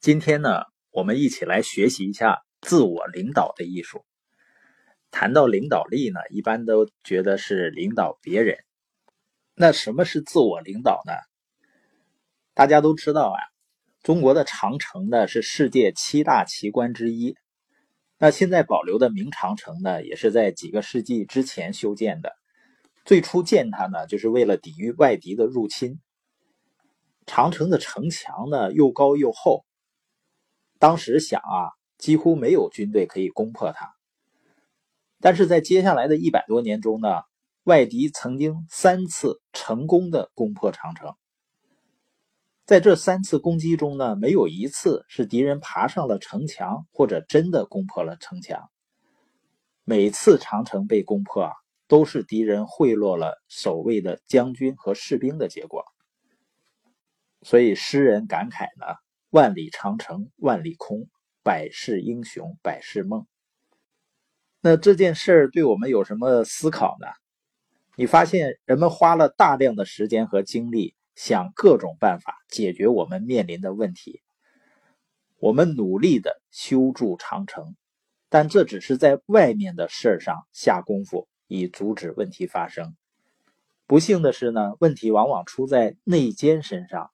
今天呢，我们一起来学习一下自我领导的艺术。谈到领导力呢，一般都觉得是领导别人。那什么是自我领导呢？大家都知道啊，中国的长城呢是世界七大奇观之一。那现在保留的明长城呢，也是在几个世纪之前修建的。最初建它呢，就是为了抵御外敌的入侵。长城的城墙呢，又高又厚。当时想啊，几乎没有军队可以攻破它。但是在接下来的一百多年中呢，外敌曾经三次成功的攻破长城。在这三次攻击中呢，没有一次是敌人爬上了城墙或者真的攻破了城墙。每次长城被攻破啊，都是敌人贿赂了守卫的将军和士兵的结果。所以诗人感慨呢。万里长城万里空，百世英雄百世梦。那这件事儿对我们有什么思考呢？你发现人们花了大量的时间和精力，想各种办法解决我们面临的问题。我们努力的修筑长城，但这只是在外面的事儿上下功夫，以阻止问题发生。不幸的是呢，问题往往出在内奸身上。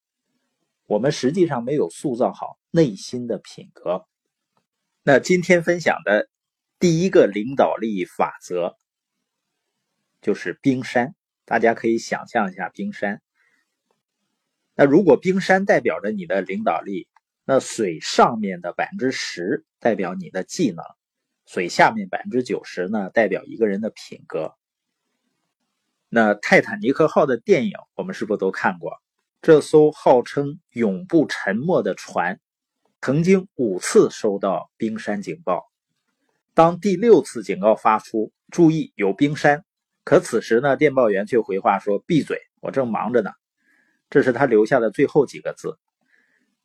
我们实际上没有塑造好内心的品格。那今天分享的第一个领导力法则就是冰山。大家可以想象一下冰山。那如果冰山代表着你的领导力，那水上面的百分之十代表你的技能，水下面百分之九十呢代表一个人的品格。那泰坦尼克号的电影我们是不是都看过？这艘号称永不沉没的船，曾经五次收到冰山警报。当第六次警告发出，注意有冰山，可此时呢，电报员却回话说：“闭嘴，我正忙着呢。”这是他留下的最后几个字。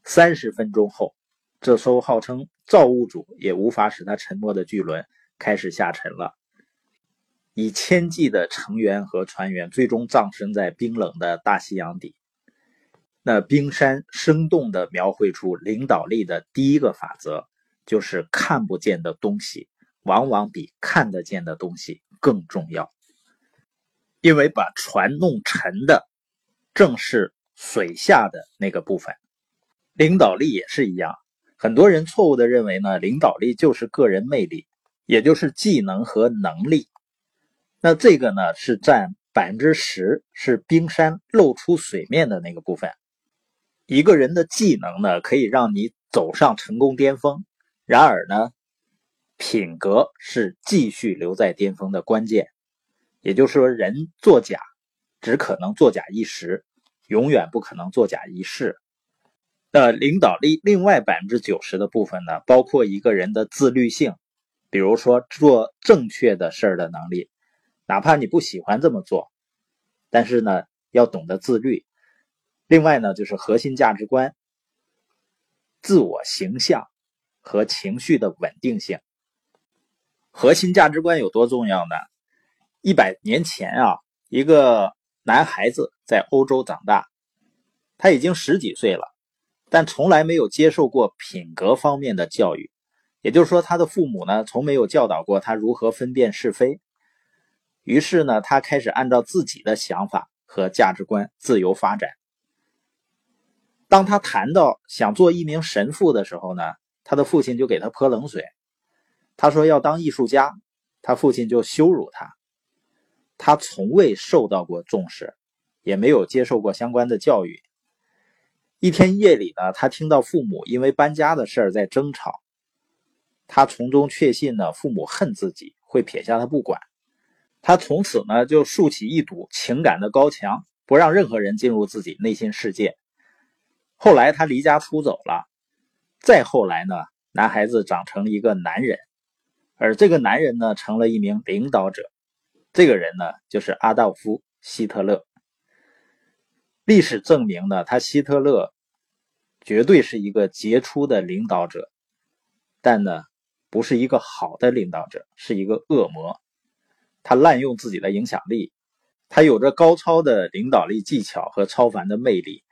三十分钟后，这艘号称造物主也无法使它沉没的巨轮开始下沉了。以千计的成员和船员最终葬身在冰冷的大西洋底。那冰山生动地描绘出领导力的第一个法则，就是看不见的东西往往比看得见的东西更重要。因为把船弄沉的正是水下的那个部分。领导力也是一样，很多人错误地认为呢，领导力就是个人魅力，也就是技能和能力。那这个呢是占百分之十，是冰山露出水面的那个部分。一个人的技能呢，可以让你走上成功巅峰。然而呢，品格是继续留在巅峰的关键。也就是说，人作假只可能作假一时，永远不可能作假一世。那领导力另外百分之九十的部分呢，包括一个人的自律性，比如说做正确的事儿的能力，哪怕你不喜欢这么做，但是呢，要懂得自律。另外呢，就是核心价值观、自我形象和情绪的稳定性。核心价值观有多重要呢？一百年前啊，一个男孩子在欧洲长大，他已经十几岁了，但从来没有接受过品格方面的教育。也就是说，他的父母呢，从没有教导过他如何分辨是非。于是呢，他开始按照自己的想法和价值观自由发展。当他谈到想做一名神父的时候呢，他的父亲就给他泼冷水。他说要当艺术家，他父亲就羞辱他。他从未受到过重视，也没有接受过相关的教育。一天夜里呢，他听到父母因为搬家的事儿在争吵，他从中确信呢，父母恨自己，会撇下他不管。他从此呢，就竖起一堵情感的高墙，不让任何人进入自己内心世界。后来他离家出走了，再后来呢，男孩子长成了一个男人，而这个男人呢，成了一名领导者。这个人呢，就是阿道夫·希特勒。历史证明呢，他希特勒绝对是一个杰出的领导者，但呢，不是一个好的领导者，是一个恶魔。他滥用自己的影响力，他有着高超的领导力技巧和超凡的魅力。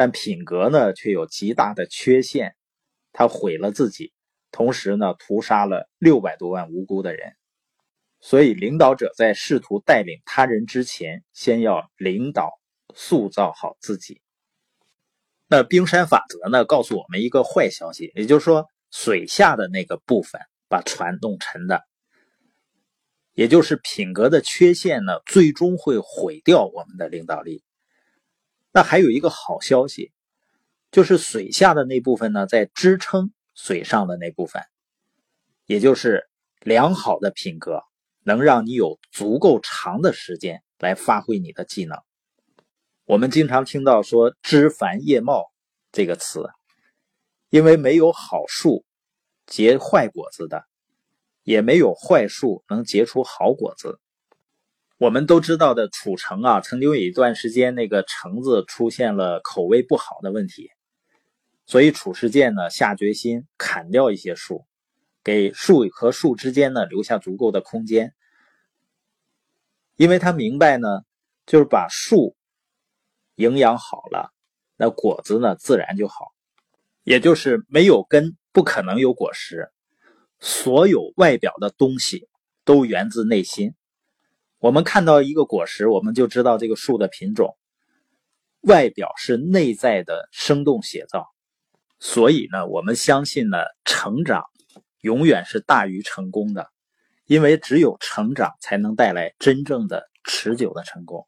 但品格呢，却有极大的缺陷，他毁了自己，同时呢，屠杀了六百多万无辜的人。所以，领导者在试图带领他人之前，先要领导塑造好自己。那冰山法则呢，告诉我们一个坏消息，也就是说，水下的那个部分把船弄沉的，也就是品格的缺陷呢，最终会毁掉我们的领导力。那还有一个好消息，就是水下的那部分呢，在支撑水上的那部分，也就是良好的品格。能让你有足够长的时间来发挥你的技能。我们经常听到说“枝繁叶茂”这个词，因为没有好树结坏果子的，也没有坏树能结出好果子。我们都知道的楚城啊，曾经有一段时间，那个橙子出现了口味不好的问题，所以褚时健呢下决心砍掉一些树。给树和树之间呢留下足够的空间，因为他明白呢，就是把树营养好了，那果子呢自然就好。也就是没有根不可能有果实，所有外表的东西都源自内心。我们看到一个果实，我们就知道这个树的品种，外表是内在的生动写照。所以呢，我们相信呢，成长。永远是大于成功的，因为只有成长才能带来真正的持久的成功。